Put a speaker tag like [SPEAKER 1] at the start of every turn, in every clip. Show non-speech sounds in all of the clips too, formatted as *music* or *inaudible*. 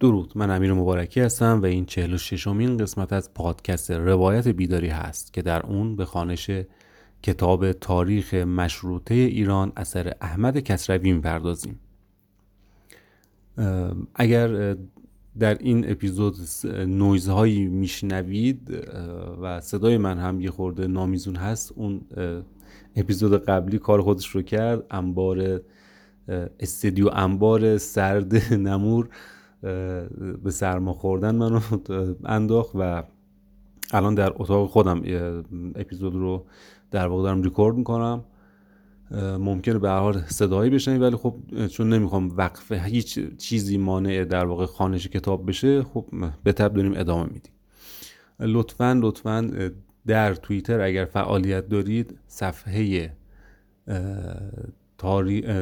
[SPEAKER 1] درود. من امیر مبارکی هستم و این 46 امین قسمت از پادکست روایت بیداری هست که در اون به خانش کتاب تاریخ مشروطه ایران اثر احمد کسروی می‌پردازیم. اگر در این اپیزود نویزهایی میشنوید و صدای من هم یه خورده نامیزون هست اون اپیزود قبلی کار خودش رو کرد. انبار استدیو انبار سرد *laughs* نمور. به سرما خوردن منو انداخت و الان در اتاق خودم اپیزود رو در واقع دارم ریکورد می‌کنم. ممکنه به حال صدایی بشنید ولی خب چون نمی‌خوام وقفه هیچ چیزی مانع در واقع خانش کتاب بشه خب به تب داریم ادامه میدیم. لطفا لطفا در توییتر اگر فعالیت دارید صفحه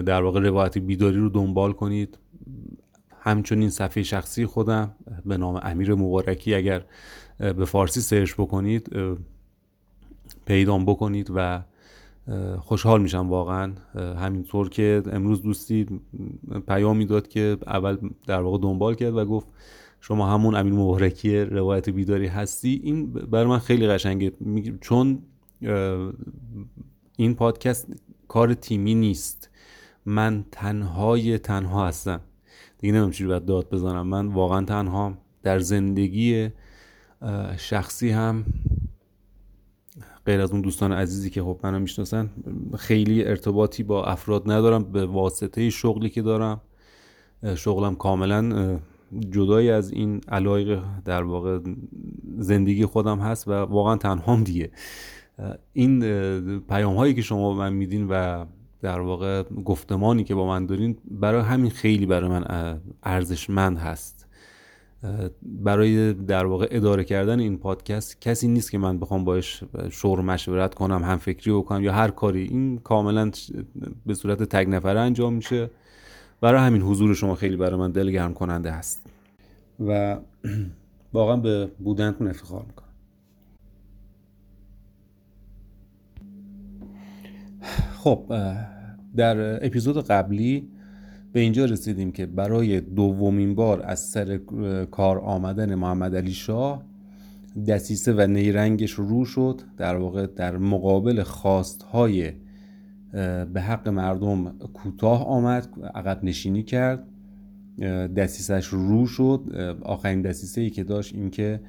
[SPEAKER 1] در واقع روایت بیداری رو دنبال کنید. همچنین صفحه شخصی خودم به نام امیر مبارکی اگر به فارسی سرچ بکنید پیدام بکنید و خوشحال میشم واقعا همینطور که امروز دوستی پیامی داد که اول در واقع دنبال کرد و گفت شما همون امیر مبارکی روایت بیداری هستی. این برای من خیلی قشنگه. چون این پادکست کار تیمی نیست. من تنهای تنها هستم. دیگه نمیم چی باید داد بزنم. من واقعا تنها در زندگی شخصی هم غیر از اون دوستان عزیزی که خب منو می‌شناسن خیلی ارتباطی با افراد ندارم. به واسطه شغلی که دارم شغلم کاملا جدایی از این علایق در واقع زندگی خودم هست و واقعا تنهام دیگه. این پیام هایی که شما من میدین و در واقع گفتمانی که با من دارین برای همین خیلی برای من ارزشمند هست. برای در واقع اداره کردن این پادکست کسی نیست که من بخوام باش شور مشورت کنم هم فکری بکنم یا هر کاری. این کاملا به صورت تگ نفره انجام میشه. برای همین حضور شما خیلی برای من دلگرم کننده هست. و *clears throat* واقعا به بودنتون افتخار می‌کنم. خب در اپیزود قبلی به اینجا رسیدیم که برای دومین بار از سر کار آمدن محمد علی شاه دسیسه و نیرنگش رو شد. در واقع در مقابل خواستهای به حق مردم کوتاه آمد عقب نشینی کرد. دسیسش رو شد. آخرین دسیسه ای که داشت این که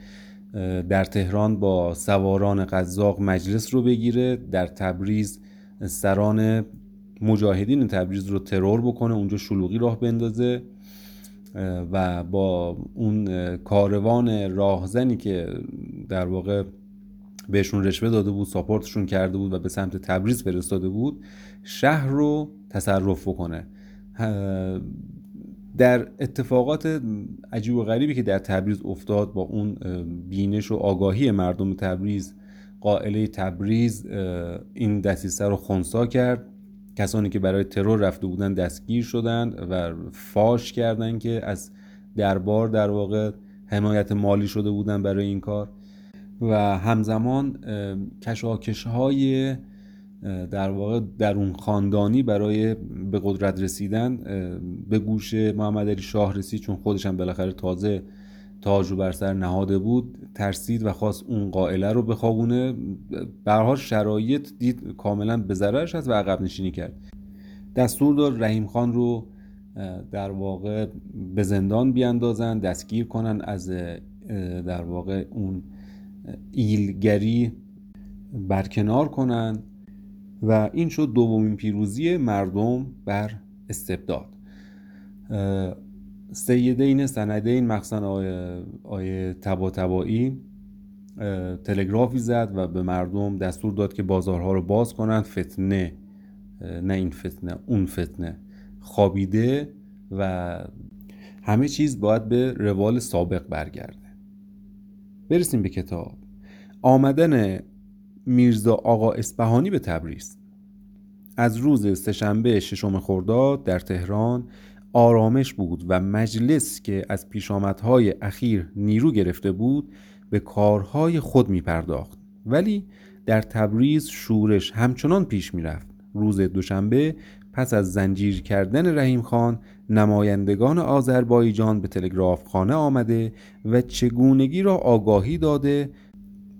[SPEAKER 1] در تهران با سواران قزاق مجلس رو بگیره در تبریز سران مجاهدین تبریز رو ترور بکنه اونجا شلوغی راه بندازه. و با اون کاروان راهزنی که در واقع بهشون رشوه داده بود ساپورتشون کرده بود و به سمت تبریز فرستاده بود شهر رو تصرف بکنه. در اتفاقات عجیب و غریبی که در تبریز افتاد با اون بینش و آگاهی مردم تبریز قائله تبریز این دسیسه رو خونسا کرد. کسانی که برای ترور رفته بودن دستگیر شدند و فاش کردند که از دربار در واقع حمایت مالی شده بودن برای این کار. و همزمان کشاکش های در واقع در اون خاندانی برای به قدرت رسیدن به گوش محمد علی شاه رسید چون خودش هم بالاخره تازه تاج رو بر سر نهاده بود ترسید و خواست اون قائله رو بخوابونه. برها شرایط دید کاملا به ضررش هست و عقب نشینی کرد. دستور داد رحیم خان رو در واقع به زندان بیاندازن دستگیر کنن از در واقع اون ایلگری برکنار کنن و این شد دومین پیروزی مردم بر استبداد. سیدین سندین مخصوصا آیه, آیه تبا تبایی تلگرافی زد و به مردم دستور داد که بازارها رو باز کنند. فتنه نه این فتنه اون فتنه خوابیده و همه چیز باید به روال سابق برگرده. برسیم به کتاب. آمدن میرزا آقا اسپهانی به تبریز. از روز سهشنبه ششم خرداد در تهران آرامش بود و مجلس که از پیشامدهای اخیر نیرو گرفته بود به کارهای خود می پرداخت ولی در تبریز شورش همچنان پیش می رفت روز دوشنبه پس از زنجیر کردن رحیم خان نمایندگان آذربایجان به تلگراف خانه آمده و چگونگی را آگاهی داده.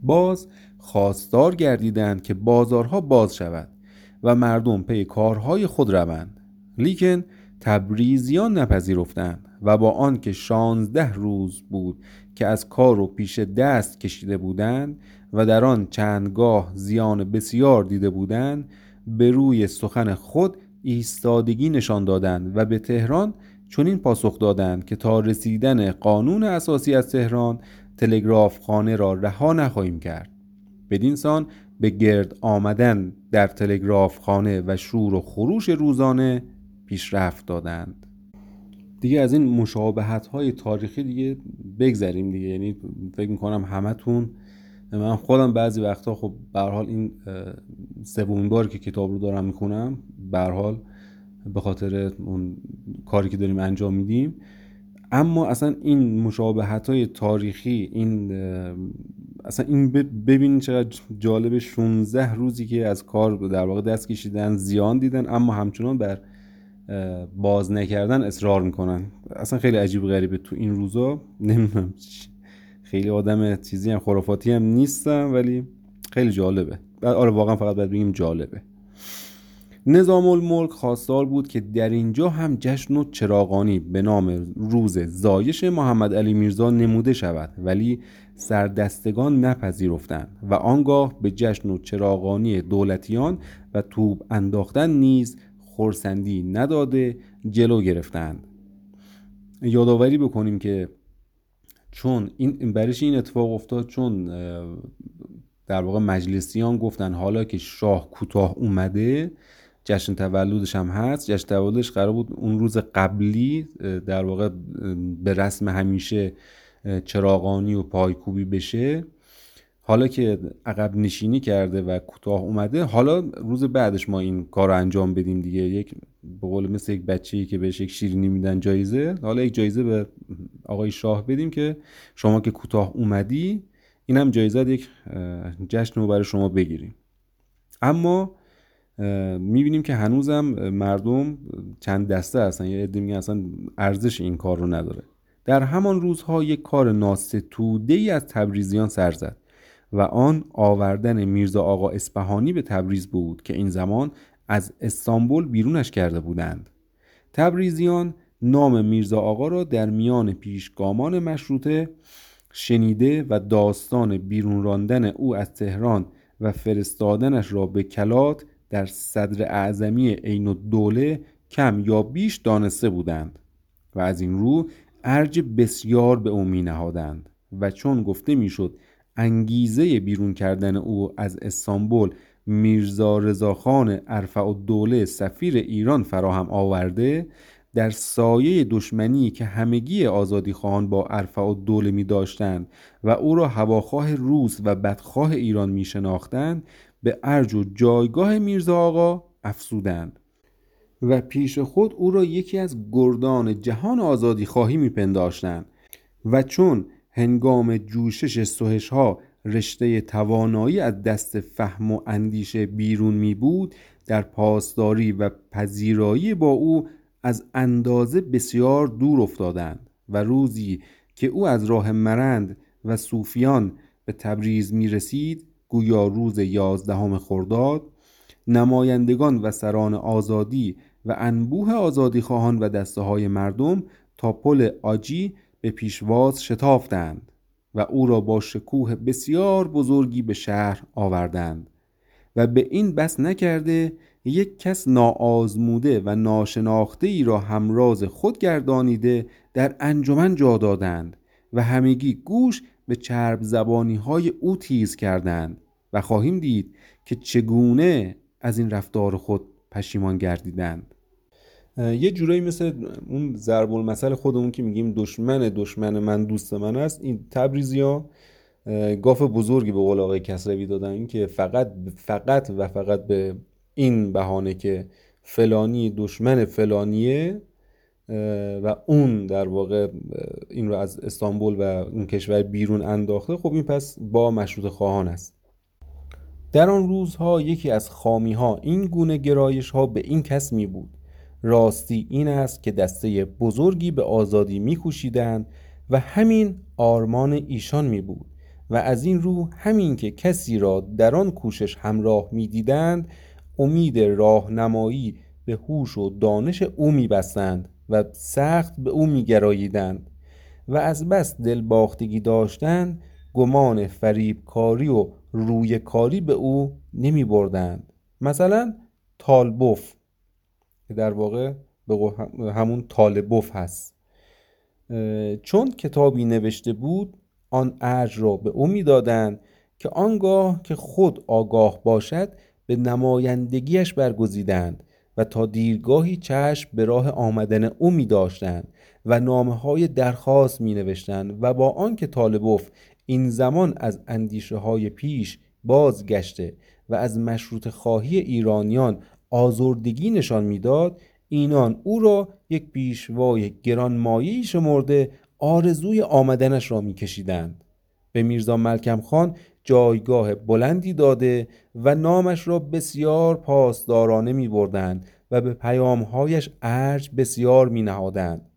[SPEAKER 1] باز خواستار گردیدند که بازارها باز شود و مردم پی کارهای خود روند. لیکن تبریزیان نپذیرفتند و با آنکه شانزده روز بود که از کار و پیش دست کشیده بودند و در آن چندگاه زیان بسیار دیده بودند به روی سخن خود ایستادگی نشان دادند و به تهران چنین پاسخ دادند که تا رسیدن قانون اساسی از تهران تلگراف خانه را رها نخواهیم کرد. بدین سان به گرد آمدن در تلگراف خانه و شور و خروش روزانه پیشرفت دادند. دیگه از این مشابهت های تاریخی دیگه بگذریم دیگه. یعنی فکر می‌کنم همتون من خودم بعضی وقتا خب به حال این سومین بار که کتاب رو دارم می‌خونم به حال به خاطر اون کاری که داریم انجام میدیم. اما اصلا این مشابهت های تاریخی این اصلا این ببینید چقدر جالب 16 روزی که از کار در واقع دست کشیدن زیان دیدن اما همچنان بر باز نکردن اصرار می‌کنن. اصلا خیلی عجیب غریبه تو این روزا. نمی‌دونم خیلی آدم چیزی هم خرافاتی هم نیستم ولی خیلی جالبه. آره واقعا فقط باید بگیم جالبه. نظام الملک خواستار بود که در اینجا هم جشن و چراغانی به نام روز زایش محمد علی میرزا نموده شود ولی سردستگان نپذیرفتند و آنگاه به جشن و چراغانی دولتیان و توب انداختن نیز خورسندی نداده جلو گرفتند یادآوری بکنیم که چون این برش این اتفاق افتاد چون در واقع مجلسیان گفتن حالا که شاه کوتاه اومده جشن تولدش هم هست. جشن تولدش قرار بود اون روز قبلی در واقع به رسم همیشه چراغانی و پایکوبی بشه. حالا که عقب نشینی کرده و کوتاه اومده حالا روز بعدش ما این کار رو انجام بدیم دیگه. یک به قول مثل یک بچه‌ای که بهش یک شیرینی میدن جایزه. حالا یک جایزه به آقای شاه بدیم که شما که کوتاه اومدی اینم جایزه یک جشن رو برای شما بگیریم. اما می‌بینیم که هنوزم مردم چند دسته هستن. یا عده میگن اصلا ارزش این کار رو نداره. در همان روزها یک کار ناستوده ای از تبریزیان سر زد. و آن آوردن میرزا آقا اسپهانی به تبریز بود که این زمان از استانبول بیرونش کرده بودند. تبریزیان نام میرزا آقا را در میان پیشگامان مشروطه شنیده و داستان بیرون راندن او از تهران و فرستادنش را به کلات در صدر اعظمی عین الدوله کم یا بیش دانسته بودند و از این رو ارج بسیار به او می نهادند و چون گفته می‌شد انگیزه بیرون کردن او از استانبول میرزا رضاخان ارفع دوله سفیر ایران فراهم آورده در سایه دشمنی که همگی آزادی خواهان با ارفع دوله می داشتند و او را هواخواه روس و بدخواه ایران می شناختند به ارج و جایگاه میرزا آقا افسودند و پیش خود او را یکی از گردان جهان آزادی خواهی می پنداشتند و چون هنگام جوشش سوهش ها رشته توانایی از دست فهم و اندیشه بیرون می بود در پاسداری و پذیرایی با او از اندازه بسیار دور افتادند و روزی که او از راه مرند و صوفیان به تبریز می رسید گویا روز یازدهم خرداد نمایندگان و سران آزادی و انبوه آزادی خواهان و دسته های مردم تا پل آجی به پیشواز شتافتند و او را با شکوه بسیار بزرگی به شهر آوردند و به این بس نکرده یک کس ناآزموده و ناشناخته ای را همراز خود گردانیده در انجمن جا دادند و همگی گوش به چرب زبانی های او تیز کردند و خواهیم دید که چگونه از این رفتار خود پشیمان گردیدند. یه جورایی مثل اون ضرب المثل خودمون که میگیم دشمن دشمن من دوست من است. این تبریزیا گاف بزرگی به قول آقای کسروی دادن که فقط فقط و فقط به این بهانه که فلانی دشمن فلانیه و اون در واقع این رو از استانبول و اون کشور بیرون انداخته. خب این پس با مشروط خواهان است. در آن روزها یکی از خامی ها این گونه گرایش ها به این کس می بود راستی این است که دسته بزرگی به آزادی میکوشیدند و همین آرمان ایشان می بود و از این رو همین که کسی را در آن کوشش همراه می‌دیدند امید راهنمایی به هوش و دانش او میبستند و سخت به او میگراییدند و از بس دلباختگی داشتند گمان فریبکاری و روی کاری به او نمی بردند مثلا تالبوف که در واقع به همون طالبوف هست. چون کتابی نوشته بود آن ارج را به او می‌دادند که آنگاه که خود آگاه باشد به نمایندگیش برگزیدند و تا دیرگاهی چشم به راه آمدن او می داشتند و نامه های درخواست می نوشتند و با آنکه طالبوف این زمان از اندیشه های پیش بازگشته و از مشروط خواهی ایرانیان آزردگی نشان می‌داد اینان او را یک پیشوای گرانمایی شمرده آرزوی آمدنش را میکشیدند. به میرزا ملکم خان جایگاه بلندی داده و نامش را بسیار پاسدارانه می بردند و به پیامهایش ارج بسیار می نهادند.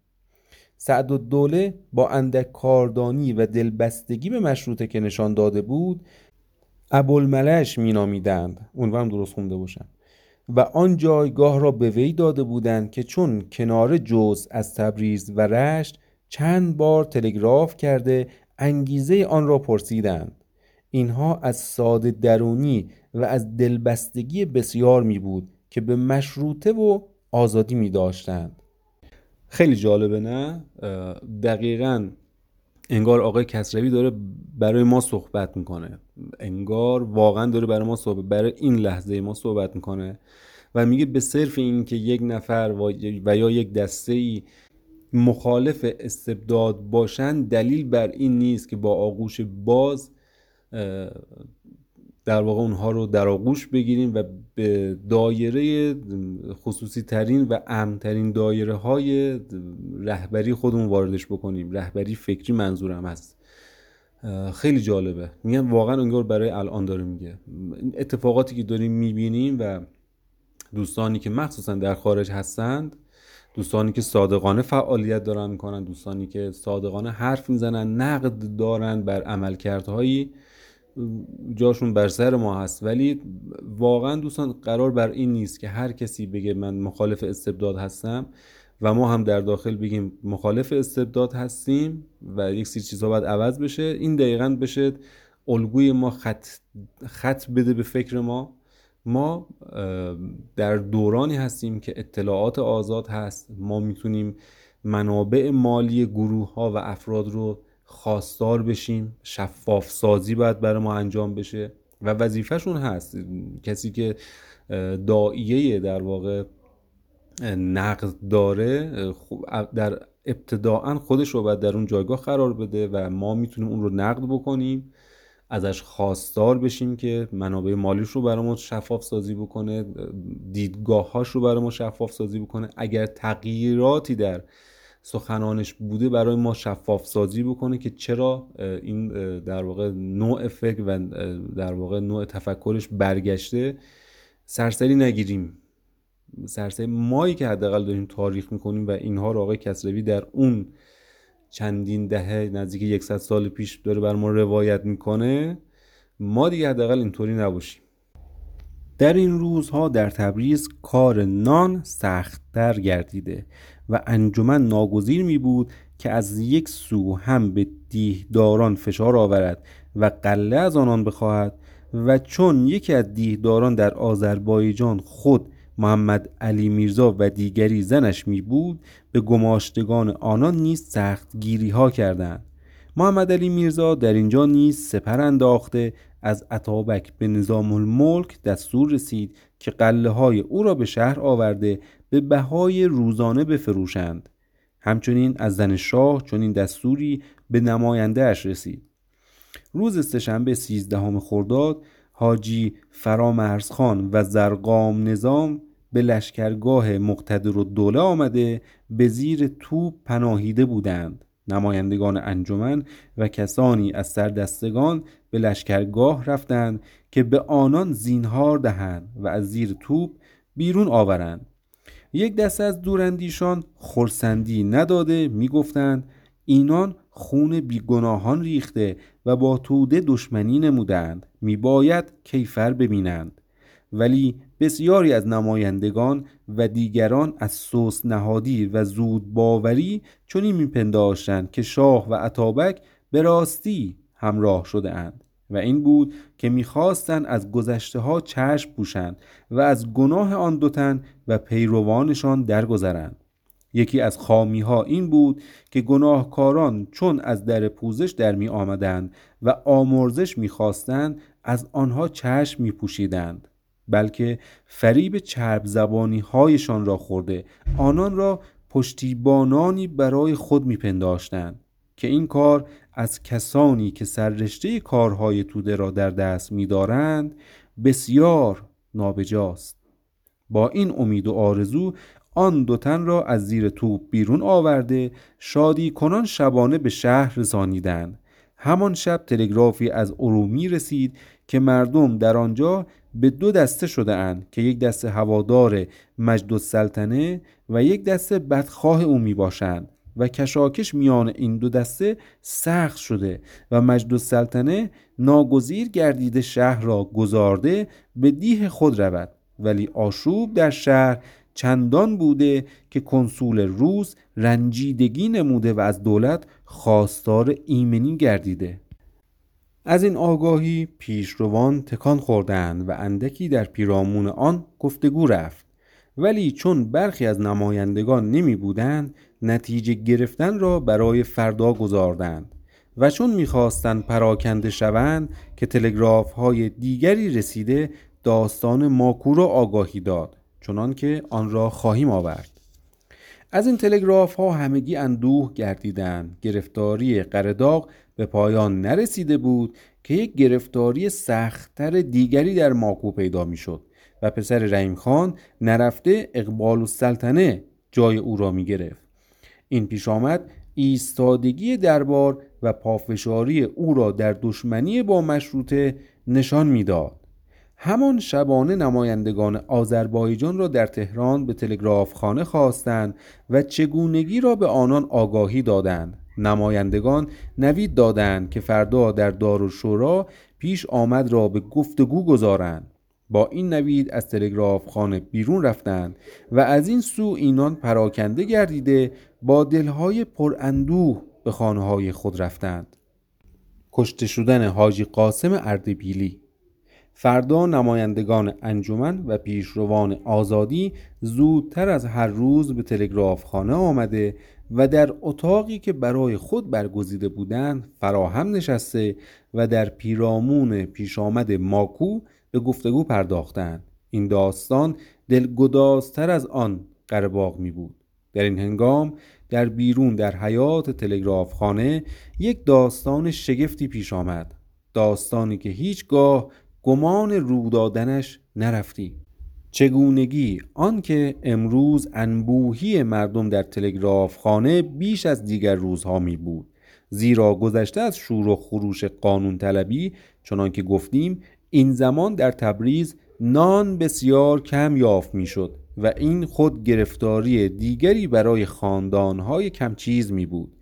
[SPEAKER 1] سعد و دوله با اندک کاردانی و دلبستگی به مشروطه که نشان داده بود ابوالملش مینامیدند. اونورم درست خونده باشم. و آن جایگاه را به وی داده بودند که چون کنار جز از تبریز و رشت چند بار تلگراف کرده انگیزه آن را پرسیدند. اینها از ساده درونی و از دلبستگی بسیار می بود که به مشروطه و آزادی می داشتند. خیلی جالبه نه؟ دقیقا انگار آقای کسروی داره برای ما صحبت می‌کنه. انگار واقعا داره برای ما صحبت برای این لحظه ما صحبت می‌کنه و میگه به صرف این که یک نفر و یا یک دسته ای مخالف استبداد باشن دلیل بر این نیست که با آغوش باز در واقع اونها رو در آغوش بگیریم و به دایره خصوصی ترین و امترین دایره های رهبری خودمون واردش بکنیم. رهبری فکری منظورم هست. خیلی جالبه. میگم واقعا انگار برای الان داره میگه. اتفاقاتی که داریم می‌بینیم و دوستانی که مخصوصا در خارج هستند دوستانی که صادقانه فعالیت دارن می‌کنن دوستانی که صادقانه حرف می‌زنن نقد دارن بر عملکردهایی جاشون بر سر ما هست. ولی واقعا دوستان قرار بر این نیست که هر کسی بگه من مخالف استبداد هستم. و ما هم در داخل بگیم مخالف استبداد هستیم و یک سری چیزها باید عوض بشه. این دقیقا بشه الگوی ما خط, خط بده به فکر ما. ما در دورانی هستیم که اطلاعات آزاد هست. ما می‌تونیم منابع مالی گروه ها و افراد رو خواستار بشیم. شفاف سازی باید برای ما انجام بشه. و وظیفهشون هست. کسی که دائیه در واقع نقد داره در ابتداعا خودش رو باید در اون جایگاه قرار بده و ما می‌تونیم اون رو نقد بکنیم ازش خواستار بشیم که منابع مالیش رو برای ما شفاف سازی بکنه دیدگاهاش رو برای ما شفاف سازی بکنه. اگر تغییراتی در سخنانش بوده برای ما شفاف سازی بکنه که چرا این در واقع نوع فکر و در واقع نوع تفکرش برگشته سرسری نگیریم. سرسری مایی که حداقل داریم تاریخ می‌کنیم و اینها رو آقای کسروی در اون چندین دهه نزدیک 100 سال پیش داره بر ما روایت می‌کنه ما دیگه حداقل اینطوری نباشیم. در این روزها در تبریز کار نان سختتر گردیده و انجمن ناگزیر می بود که از یک سو هم به دیهداران فشار آورد و قله از آنان بخواهد و چون یکی از دیهداران در آذربایجان خود محمد علی میرزا و دیگری زنش می بود به گماشتگان آنان نیز سخت گیری ها کردند. محمد علی میرزا در اینجا نیز سپر انداخته از عطابک به نظام الملک دستور رسید که قله های او را به شهر آورده به بهای روزانه بفروشند. همچنین از زن شاه چنین دستوری به نماینده اش رسید. روز سهشنبه سیزدهم خرداد حاجی فرامرزخان و زرقام نظام به لشکرگاه مقتدر و دوله آمده به زیر توپ پناهیده بودند. نمایندگان انجمن و کسانی از سردستگان به لشکرگاه رفتند که به آنان زینهار دهند و از زیر توپ بیرون آورند. یک دسته از دورندیشان خورسندی نداده می‌گفتند اینان خون بیگناهان ریخته و با توده دشمنی نمودند. میباید کیفر ببینند. ولی بسیاری از نمایندگان و دیگران از سوس نهادی و زود باوری چنین میپنداشتند که شاه و عطابک به راستی همراه شده اند و این بود که می‌خواستند از گذشته ها چشم پوشند و از گناه آن دوتن و پیروانشان درگذرند. یکی از خامی ها این بود که گناهکاران چون از در پوزش در می آمدند و آمرزش می‌خواستند از آنها چشم می پوشیدند بلکه فریب چرب زبانی هایشان را خورده. آنان را پشتیبانانی برای خود میپنداشتند که این کار از کسانی که سررشته کارهای توده را در دست میدارند بسیار نابجاست. با این امید و آرزو آن دو تن را از زیر توپ بیرون آورده شادی کنان شبانه به شهر رسانیدند. همان شب تلگرافی از ارومی رسید که مردم در آنجا به دو دسته شده اند که یک دسته هوادار مجد السلطنه و یک دسته بدخواه او می باشند و کشاکش میان این دو دسته سخت شده و مجد السلطنه ناگزیر گردیده شهر را گذارده به دیه خود رود. ولی آشوب در شهر چندان بوده که کنسول روس رنجیدگی نموده و از دولت خواستار ایمنی گردیده. از این آگاهی پیشروان تکان خوردند و اندکی در پیرامون آن گفتگو رفت. ولی چون برخی از نمایندگان نمی بودند نتیجه گرفتن را برای فردا گذاردند و چون می‌خواستند پراکنده شوند که تلگراف های دیگری رسیده داستان ماکو را آگاهی داد چنان که آن را خواهیم آورد. از این تلگراف ها همگی اندوه گردیدند. گرفتاری قرداغ به پایان نرسیده بود که یک گرفتاری سختتر دیگری در ماکو پیدا می‌شد و پسر رحیم خان نرفته اقبال السلطنه جای او را می گرفت این پیش آمد ایستادگی دربار و پافشاری او را در دشمنی با مشروطه نشان می‌داد. همان شبانه نمایندگان آذربایجان را در تهران به تلگراف خانه خواستند و چگونگی را به آنان آگاهی دادند. نمایندگان نوید دادند که فردا در دارالشورا پیش آمد را به گفتگو گذارند. با این نوید از تلگراف خانه بیرون رفتند و از این سو اینان پراکنده گردیده با دلهای پراندوه به خانه های خود رفتند. کشته شدن حاجی قاسم اردبیلی. فردا نمایندگان انجمن و پیشروان آزادی زودتر از هر روز به تلگراف خانه آمده و در اتاقی که برای خود برگزیده بودند فراهم نشسته و در پیرامون پیش آمد ماکو به گفتگو پرداختند. این داستان دلگدازتر از آن قرباغ می بود در این هنگام در بیرون در حیات تلگراف خانه یک داستان شگفتی پیش آمد. داستانی که هیچگاه گمان رو دادنش نرفتی. چگونگی آنکه امروز انبوهی مردم در تلگراف خانه بیش از دیگر روزها می بود. زیرا گذشته از شور و خروش قانون طلبی چنان که گفتیم این زمان در تبریز نان بسیار کم یافت می شد و این خود گرفتاری دیگری برای خاندانهای کمچیز می بود.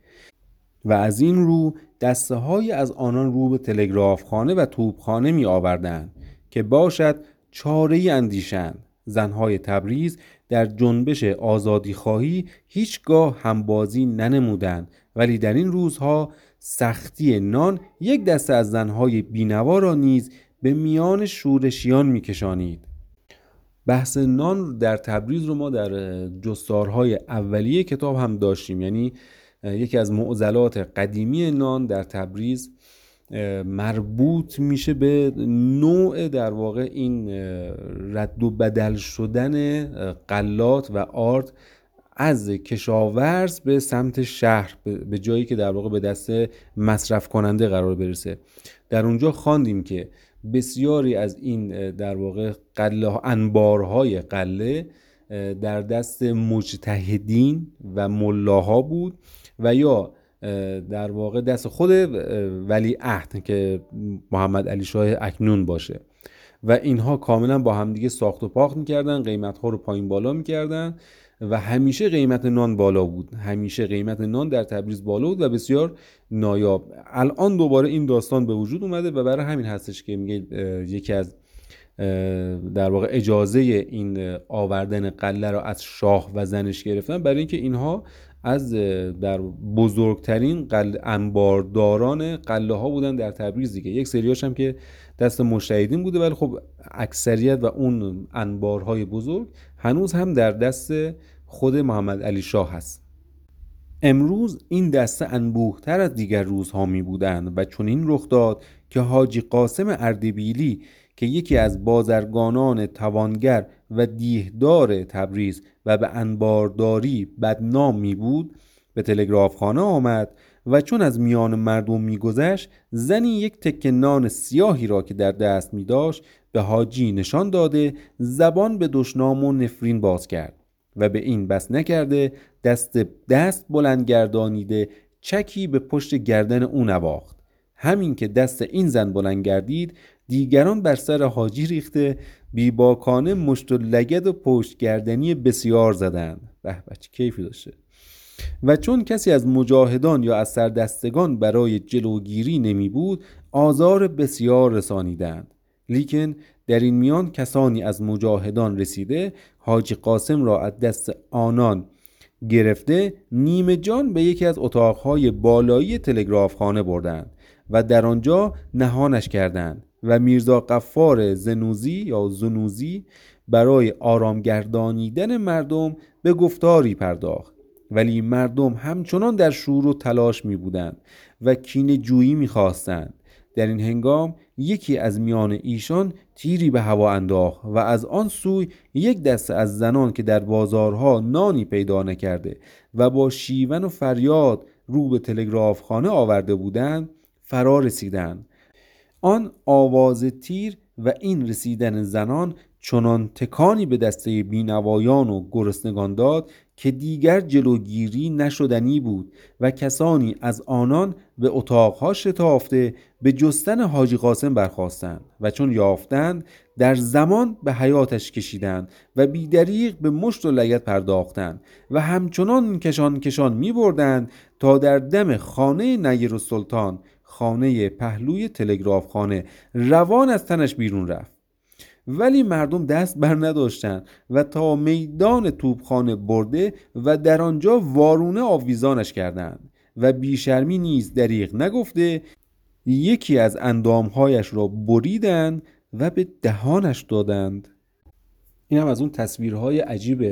[SPEAKER 1] و از این رو دسته های از آنان رو به تلگراف خانه و توپخانه می آوردند که باشد چاره اندیشند. زنهای تبریز در جنبش آزادی خواهی هیچگاه همبازی ننمودند. ولی در این روزها سختی نان یک دسته از زنهای بینوا را نیز به میان شورشیان میکشانید. بحث نان در تبریز رو ما در جستارهای اولیه کتاب هم داشتیم. یعنی یکی از معضلات قدیمی نان در تبریز مربوط میشه به نوع در واقع این رد و بدل شدن قلات و آرد از کشاورز به سمت شهر به جایی که در واقع به دست مصرف کننده قرار برسه. در اونجا خواندیم که بسیاری از این در واقع قله انبارهای قله در دست مجتهدین و ملاها بود و یا در واقع دست خود ولی عهد که محمد علی شاه اکنون باشه. و اینها کاملا با همدیگه ساخت و پاخت می‌کردن قیمت ها رو پایین بالا می‌کردن و همیشه قیمت نان بالا بود. همیشه قیمت نان در تبریز بالا بود و بسیار نایاب. الان دوباره این داستان به وجود اومده و برای همین هستش که میگه یکی از در واقع اجازه این آوردن قله رو از شاه و زنش گرفتن. برای اینکه اینها از در بزرگترین قل انبارداران قله ها بودن در تبریز دیگه. یک سریاش هم که دست مشتهدین بوده ولی خب اکثریت و اون انبارهای بزرگ هنوز هم در دست خود محمد علی شاه هست. امروز این دسته انبوهتر از دیگر روزها می بودند و چون این رخ داد که حاجی قاسم اردبیلی که یکی از بازرگانان توانگر و دیهدار تبریز و به انبارداری بدنام می بود به تلگرافخانه آمد و چون از میان مردم میگذشت زنی یک تکه نان سیاهی را که در دست می داشت به حاجی نشان داده زبان به دشنام و نفرین باز کرد و به این بس نکرده دست دست بلند گردانیده چکی به پشت گردن او نواخت. همین که دست این زن بلند گردید دیگران بر سر حاجی ریخته بیباکانه مشت و لگد و پشت گردنی بسیار زدند. به بچه کیفی داشته. و چون کسی از مجاهدان یا از سردستگان برای جلوگیری نمی بود آزار بسیار رسانیدند. لیکن در این میان کسانی از مجاهدان رسیده حاجی قاسم را از دست آنان گرفته نیمه جان به یکی از اتاقهای بالایی تلگرافخانه بردند و در آنجا نهانش کردند. و میرزا قفار زنوزی یا زنوزی برای آرامگردانیدن مردم به گفتاری پرداخت ولی مردم همچنان در شور و تلاش می بودند و کین جویی می خواستند. در این هنگام یکی از میان ایشان تیری به هوا انداخت و از آن سوی یک دسته از زنان که در بازارها نانی پیدا نکرده و با شیون و فریاد رو به تلگراف خانه آورده بودند فرا رسیدند آن آواز تیر و این رسیدن زنان چنان تکانی به دسته بینوایان و گرسنگان داد که دیگر جلوگیری نشدنی بود و کسانی از آنان به اتاقها شتافته به جستن حاجی قاسم برخواستند و چون یافتند در زمان به حیاتش کشیدند و بیدریق به مشت و لگت پرداختند و همچنان کشان کشان می بردند تا در دم خانه نیر سلطان خانه پهلوی تلگراف خانه روان از تنش بیرون رفت. ولی مردم دست بر نداشتند و تا میدان توپخانه برده و در آنجا وارونه آویزانش کردند و بیشرمی نیز دریغ نگفته یکی از اندامهایش را بریدند و به دهانش دادند. این هم از اون تصویرهای عجیب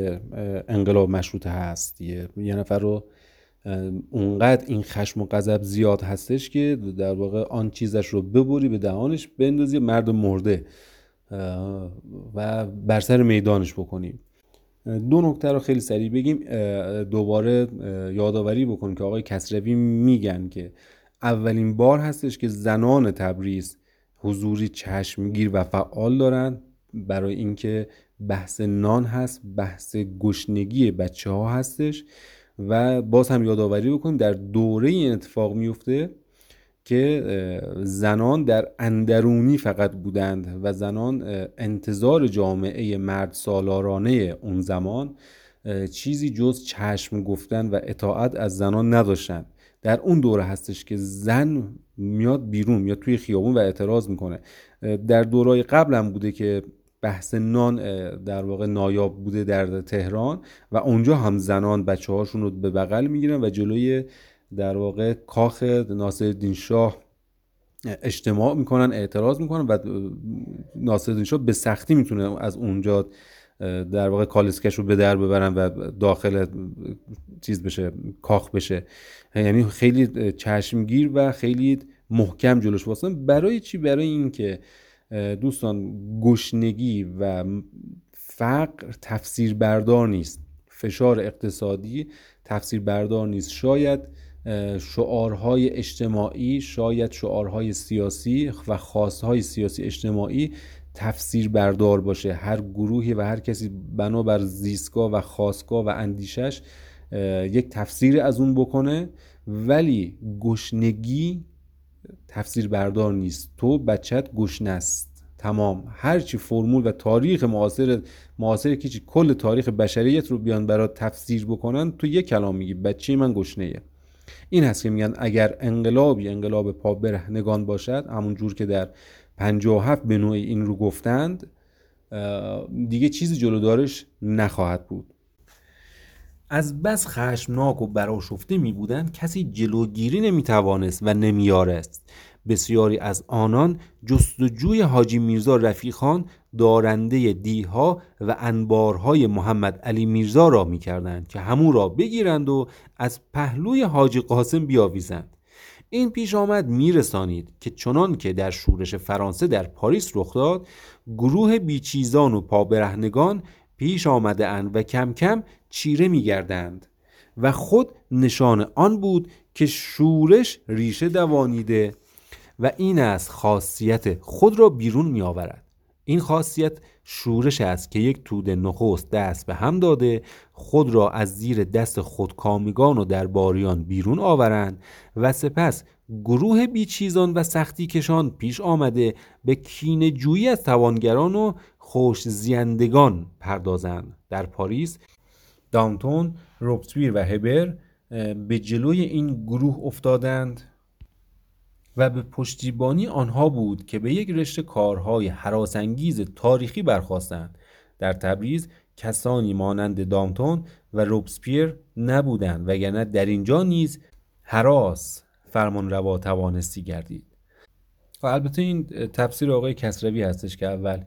[SPEAKER 1] انقلاب مشروطه هست. یه نفر رو اونقدر این خشم و غضب زیاد هستش که در واقع آن چیزش رو ببری به دهانش بندازی مرد مرده. و بر سر میدانش بکنیم دو نکته رو خیلی سریع بگیم. دوباره یادآوری بکنیم که آقای کسروی میگن که اولین بار هستش که زنان تبریز حضوری چشمگیر و فعال دارن برای اینکه بحث نان هست بحث گشنگی بچه ها هستش. و باز هم یادآوری بکنیم در دوره این اتفاق میفته که زنان در اندرونی فقط بودند و زنان انتظار جامعه مرد سالارانه اون زمان چیزی جز چشم گفتن و اطاعت از زنان نداشتند. در اون دوره هستش که زن میاد بیرون میاد توی خیابون و اعتراض می‌کنه. در دورای قبل هم بوده که بحث نان در واقع نایاب بوده در تهران و اونجا هم زنان بچه هاشون رو به بغل می‌گیرن و جلوی در واقع کاخ ناصرالدین شاه اجتماع می‌کنن اعتراض می‌کنن و ناصرالدین شاه به سختی می‌تونه از اونجا در واقع کالسکش رو به در ببرن و داخل چیز بشه کاخ بشه. یعنی خیلی چشمگیر و خیلی محکم جلوش واسن برای چی؟ برای اینکه دوستان گشنگی و فقر تفسیر بردار نیست. فشار اقتصادی تفسیر بردار نیست. شاید شعارهای اجتماعی شاید شعارهای سیاسی و خواستهای سیاسی اجتماعی تفسیر بردار باشه. هر گروهی و هر کسی بنابر زیستگاه و خواستگاه و اندیشش یک تفسیر از اون بکنه. ولی گشنگی تفسیر بردار نیست. تو بچت گشنه است. تمام. هرچی فرمول و تاریخ معاصر معاصر که کل تاریخ بشریت رو بیان برات تفسیر بکنن تو یه کلام میگی بچه من گشنه این هست که میگن اگر انقلابی انقلاب پا برهنگان باشد همون جور که در 57 به نوعی این رو گفتند دیگه چیزی جلودارش نخواهد بود. از بس خشمناک و براشفته می بودند کسی جلوگیری نمی توانست و نمیارست بسیاری از آنان جستجوی حاجی میرزا رفیخان دارنده دیها و انبارهای محمد علی میرزا را می کردند که همون را بگیرند و از پهلوی حاجی قاسم بیاویزند. این پیش آمد میرسانید که چنان که در شورش فرانسه در پاریس رخ داد گروه بیچیزان و پابرهنگان پیش آمده اند و کم کم چیره میگردند و خود نشان آن بود که شورش ریشه دوانیده و این است خاصیت خود را بیرون می آورد این خاصیت شورش است که یک توده نخست دست به هم داده خود را از زیر دست خودکامگان و درباریان بیرون آورند و سپس گروه بیچیزان و سختی کشان پیش آمده به کین جویی از توانگران و خوش زیندگان پردازند. در پاریس دانتون، روبسویر و هبر به جلوی این گروه افتادند و به پشتیبانی آنها بود که به یک رشته کارهای حراسانگیز تاریخی برخواستند. در تبریز کسانی مانند دامتون و روبسپیر نبودند وگرنه در اینجا نیز حراس فرمان روا توانستی گردید. و البته این تفسیر آقای کسروی هستش که اول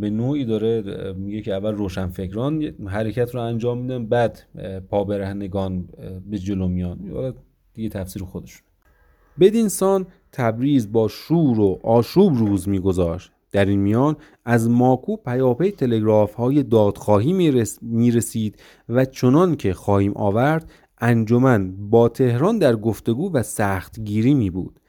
[SPEAKER 1] به نوعی داره میگه که اول روشنفکران حرکت رو انجام میدن بعد پابرهنگان به جلو میان. دیگه تفسیر خودشون بدین سان تبریز با شور و آشوب روز میگذاشت. در این میان از ماکو پیاپی تلگراف های دادخواهی می‌رسید و چنان که خواهیم آورد انجمن با تهران در گفتگو و سختگیری می بود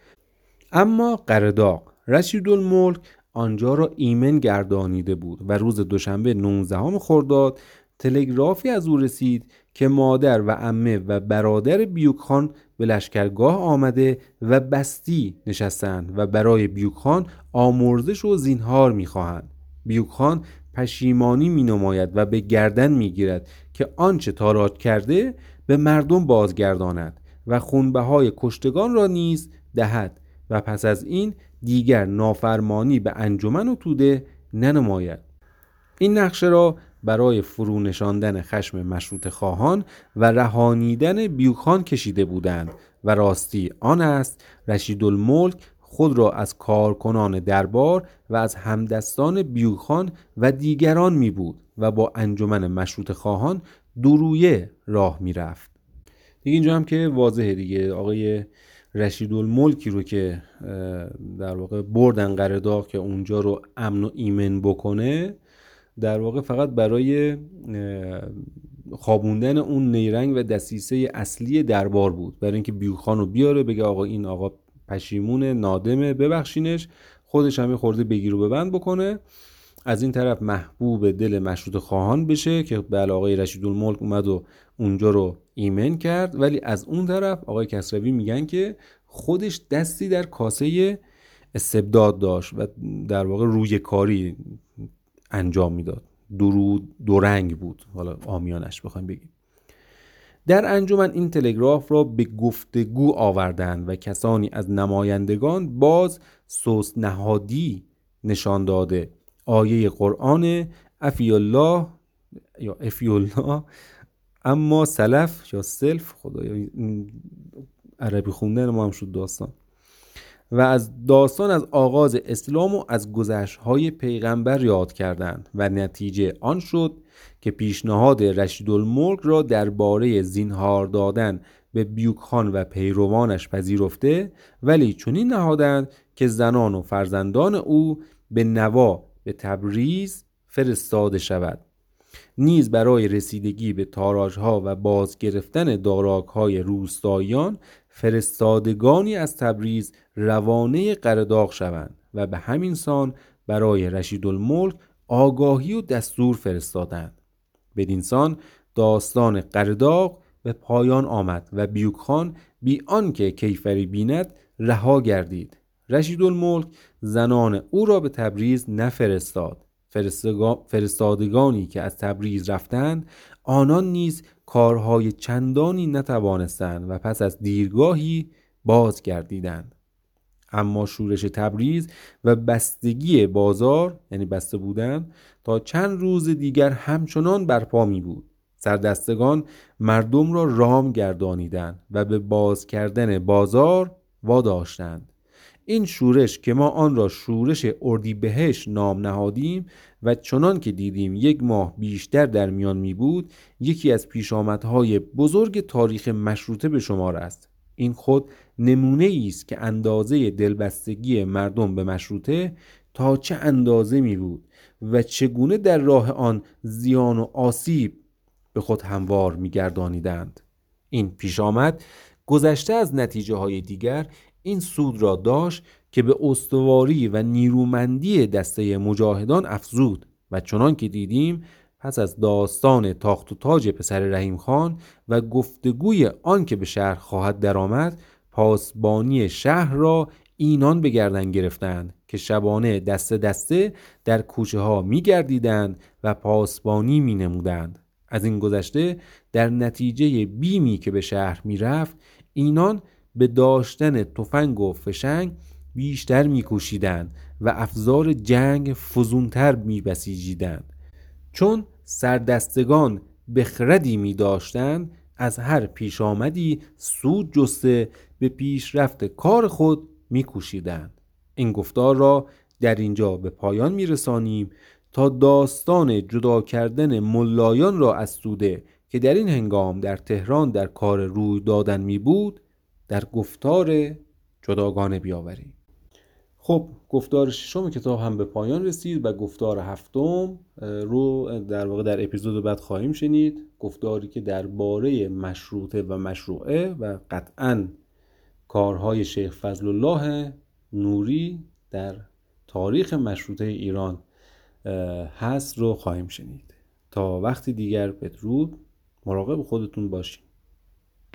[SPEAKER 1] اما قرداق رشید الملک آنجا را ایمن گردانیده بود و روز دوشنبه 19 خرداد تلگرافی از او رسید که مادر و امه و برادر بیوکخان به لشکرگاه آمده و بستی نشستند و برای بیوکخان آمرزش و زینهار می‌خواهند. بیوکخان پشیمانی می نماید و به گردن می گیرد که آنچه تاراج کرده به مردم بازگرداند و خونبه های کشتگان را نیز دهد و پس از این دیگر نافرمانی به انجمن و توده ننماید. این نقشه را برای فرو نشاندن خشم مشروط خواهان و رهانیدن بیوخان کشیده بودند و راستی آن است رشید الملک خود را از کارکنان دربار و از همدستان بیوخان و دیگران می بود و با انجمن مشروط خواهان درویه راه می رفت دیگه اینجا هم که واضحه دیگه. آقای رشید الملکی رو که در واقع بردن قرداغ که اونجا رو امن و ایمن بکنه در واقع فقط برای خوابوندن اون نیرنگ و دسیسه اصلی دربار بود. برای اینکه بیوخان رو بیاره بگه آقا این آقا پشیمونه نادمه ببخشینش خودش هم خورده بگیر و ببند بکنه. از این طرف محبوب دل مشروط خواهان بشه که به آقای رشید الملک اومد و اونجا رو ایمن کرد. ولی از اون طرف آقای کسروی میگن که خودش دستی در کاسه استبداد داشت و در واقع روی کاری انجام می‌داد. دو, دو رنگ بود. حالا آمیانش بخوایم بگیم. در انجمن این تلگراف را به گفتگو آوردند و کسانی از نمایندگان باز سوس نهادی نشان داده. آیه قرآن افی الله یا افی الله اما سلف یا سلف خدایا عربی خوندن ما هم شد داستان. و از داستان از آغاز اسلام و از های پیغمبر یاد کردند و نتیجه آن شد که پیشنهاد رشید الملک را درباره زینهار دادن به بیوکخان و پیروانش پذیرفته ولی چنین نهادند که زنان و فرزندان او به نوا به تبریز فرستاده شود. نیز برای رسیدگی به ها و باز گرفتن های روستاییان فرستادگانی از تبریز روانه قرداغ شوند و به همین سان برای رشید الملک آگاهی و دستور فرستادند. بدین سان داستان قرداغ به پایان آمد و بیوک خان بی آنکه کیفری بیند رها گردید. رشید الملک زنان او را به تبریز نفرستاد. فرستادگانی که از تبریز رفتند آنان نیز کارهای چندانی نتوانستند و پس از دیرگاهی بازگردیدند. اما شورش تبریز و بستگی بازار یعنی بسته بودن تا چند روز دیگر همچنان برپا می بود. سردستگان مردم را رام گردانیدند و به باز کردن بازار واداشتند. این شورش که ما آن را شورش اردیبهشت نام نهادیم و چنان که دیدیم یک ماه بیشتر در میان می بود یکی از پیشامدهای بزرگ تاریخ مشروطه به شمار است این خود نمونه است که اندازه دلبستگی مردم به مشروطه تا چه اندازه می بود و چگونه در راه آن زیان و آسیب به خود هموار می گردانیدند. این پیش آمد گذشته از نتیجه های دیگر این سود را داشت که به استواری و نیرومندی دسته مجاهدان افزود و چنان که دیدیم پس از داستان تاخت و تاج پسر رحیم خان و گفتگوی آن که به شهر خواهد درآمد پاسبانی شهر را اینان به گردن گرفتند که شبانه دسته دسته در کوچه ها می گردیدند و پاسبانی می نمودند. از این گذشته در نتیجه بیمی که به شهر می رفت اینان به داشتن تفنگ و فشنگ بیشتر میکوشیدند و افزار جنگ فزونتر میبسیجیدند. چون سردستگان بخردی می داشتند از هر پیش آمدی سود جسته به پیشرفت کار خود میکوشیدند. این گفتار را در اینجا به پایان میرسانیم تا داستان جدا کردن ملایان را از سوده که در این هنگام در تهران در کار روی دادن می بود در گفتار جداگانه بیاوریم. خب گفتار ششم کتاب هم به پایان رسید و گفتار هفتم رو در واقع در اپیزود بعد خواهیم شنید. گفتاری که درباره مشروطه و مشروعه و قطعا کارهای شیخ فضل الله نوری در تاریخ مشروطه ایران هست رو خواهیم شنید. تا وقتی دیگر بدرود مراقب خودتون باشید